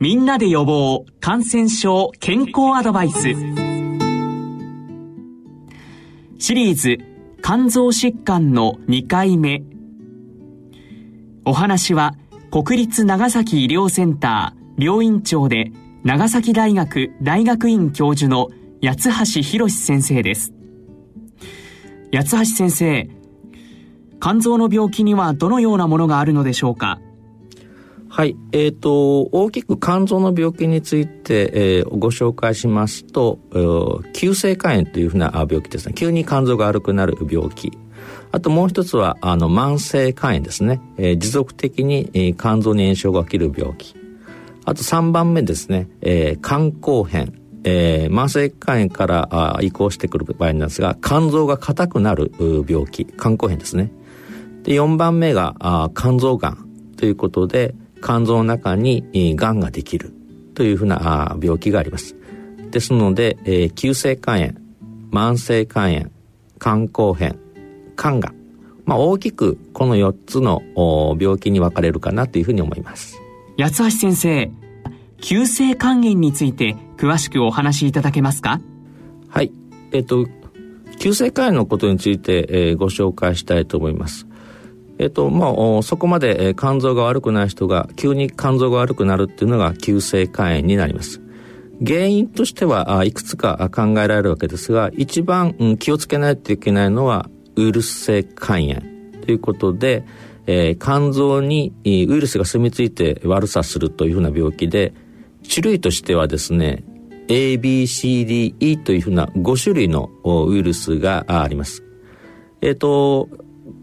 みんなで予防感染症健康アドバイス。シリーズ肝臓疾患の2回目。お話は国立長崎医療センター病院長で長崎大学大学院教授の八橋博先生です。八橋先生肝臓の病気にはどのようなものがあるのでしょうか？はい。えっ、ー、と、大きく肝臓の病気について、えー、ご紹介しますと、急性肝炎というふうな病気ですね。急に肝臓が悪くなる病気。あともう一つは、あの、慢性肝炎ですね。えー、持続的に、えー、肝臓に炎症が起きる病気。あと3番目ですね、えー、肝硬変。えー、慢性肝炎からあ移行してくる場合なんですが、肝臓が硬くなる病気、肝硬変ですね。で、4番目があ肝臓がんということで、肝臓の中に、えー、がんができるというふうなあ病気があります。ですので、えー、急性肝炎、慢性肝炎、肝硬変、肝がん。まあ、大きくこの4つの病気に分かれるかなというふうに思います。八橋先生、急性肝炎について詳しくお話しいただけますか？はい。えっ、と、急性肝炎のことについて、えー、ご紹介したいと思います。えっと、まあ、そこまで、肝臓が悪くない人が急に肝臓が悪くなるっていうのが急性肝炎になります。原因としてはいくつか考えられるわけですが、一番、気をつけないといけないのはウイルス性肝炎ということで、えー、肝臓にウイルスが住み着いて悪さするというふうな病気で、種類としてはですね、ABCDE というふうな5種類のウイルスがあります。えっ、ー、と、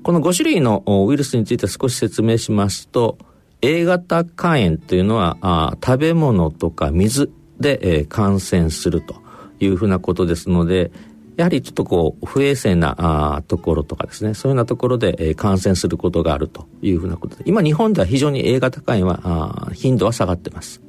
この5種類のウイルスについて少し説明しますと A 型肝炎というのはあ食べ物とか水で、えー、感染するというふうなことですのでやはりちょっとこう不衛生なあところとかですねそういうようなところで、えー、感染することがあるというふうなことで今日本では非常に A 型肝炎はあ頻度は下がってます。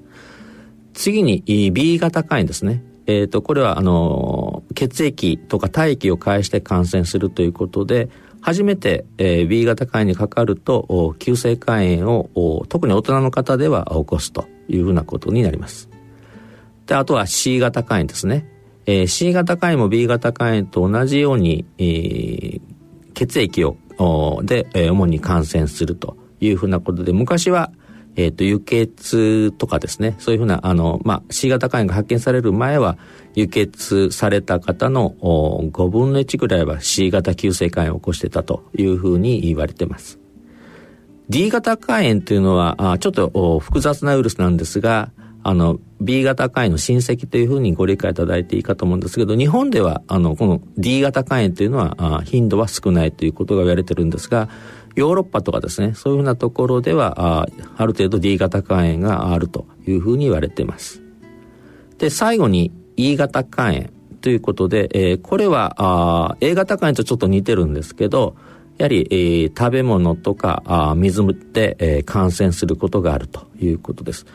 次に B 型肝炎ですね。えーと、これはあの血液とか体液を介して感染するということで初めて、えー、B 型肝炎にかかると急性肝炎を特に大人の方では起こすというふうなことになります。であとは C 型肝炎ですね、えー、C 型肝炎も B 型肝炎と同じように、血液をで、えー、主に感染するというふうなことで昔はえっ、ー、と、輸血とかですね、そういうふうな、あの、まあ、C 型肝炎が発見される前は、輸血された方の5分の1ぐらいは C 型急性肝炎を起こしてたというふうに言われてます。D 型肝炎というのは、あちょっと複雑なウイルスなんですが、あの、B 型肝炎の親戚というふうにご理解いただいていいかと思うんですけど、日本では、あの、この D 型肝炎というのは、頻度は少ないということが言われてるんですが、ヨーロッパとかですね、そういうふうなところでは、あある程度 D 型肝炎があるというふうに言われています。で、最後に E 型肝炎ということで、えー、これはあ A 型肝炎とちょっと似てるんですけど、やはり、えー、食べ物とかあ水で、えー、感染することがあるということです。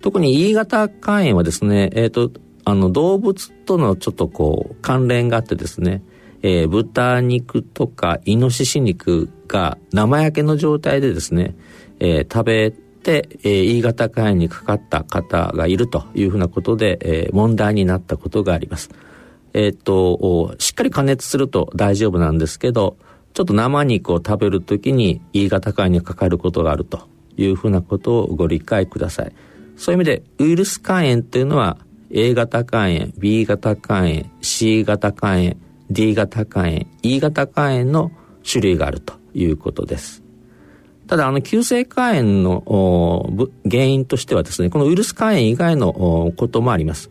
特に E 型肝炎はですね、えっ、ー、と、あの動物とのちょっとこう関連があってですね、えー、豚肉とかイノシシ肉が生焼けの状態でですね、えー、食べて、えー、E 型肝炎にかかった方がいるというふうなことで、えー、問題になったことがあります。えっ、と、しっかり加熱すると大丈夫なんですけど、ちょっと生肉を食べるときに E 型肝炎にかかることがあるというふうなことをご理解ください。そういう意味でウイルス肝炎というのは A 型肝炎、B 型肝炎、C 型肝炎、D 型肝炎、E 型肝炎の種類があるということです。ただ、あの、急性肝炎の原因としてはですね、このウイルス肝炎以外のこともあります。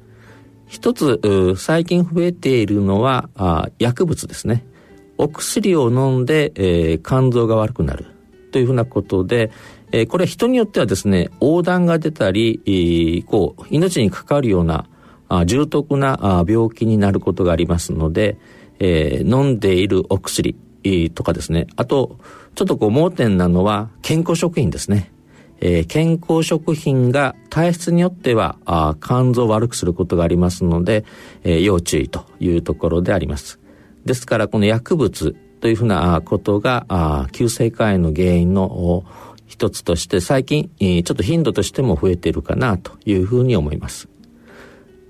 一つ、最近増えているのは薬物ですね。お薬を飲んで、えー、肝臓が悪くなるというふうなことで、えー、これは人によってはですね、横断が出たり、えー、こう、命に関わるようなあ重篤なあ病気になることがありますので、えー、飲んでいるお薬とかですね。あと、ちょっとこう盲点なのは健康食品ですね。えー、健康食品が体質によってはあ肝臓を悪くすることがありますので、えー、要注意というところであります。ですからこの薬物というふうなことがあ急性肝炎の原因の一つとして最近、ちょっと頻度としても増えているかなというふうに思います。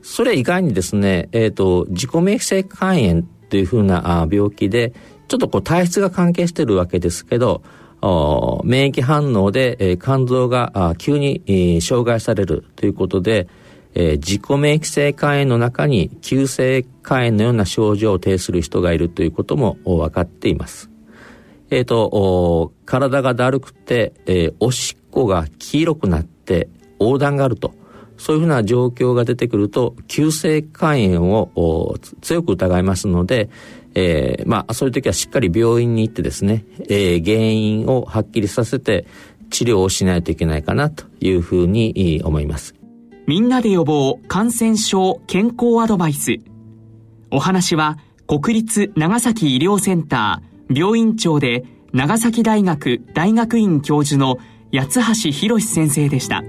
それ以外にですね、えっ、ー、と、自己免疫性肝炎というふうな病気で、ちょっとこう体質が関係してるわけですけど、免疫反応で、肝臓が急に、障害されるということで、自己免疫性肝炎の中に急性肝炎のような症状を呈する人がいるということも分かっています。えっ、ー、と、体がだるくて、おしっこが黄色くなって横断があると。そういうふうな状況が出てくると、急性肝炎を強く疑いますので、えー、まあ、そういう時はしっかり病院に行ってですね、えー、原因をはっきりさせて治療をしないといけないかなというふうに思います。みんなで予防感染症健康アドバイス。お話は国立長崎医療センター病院長で長崎大学大学院教授の八橋博先生でした。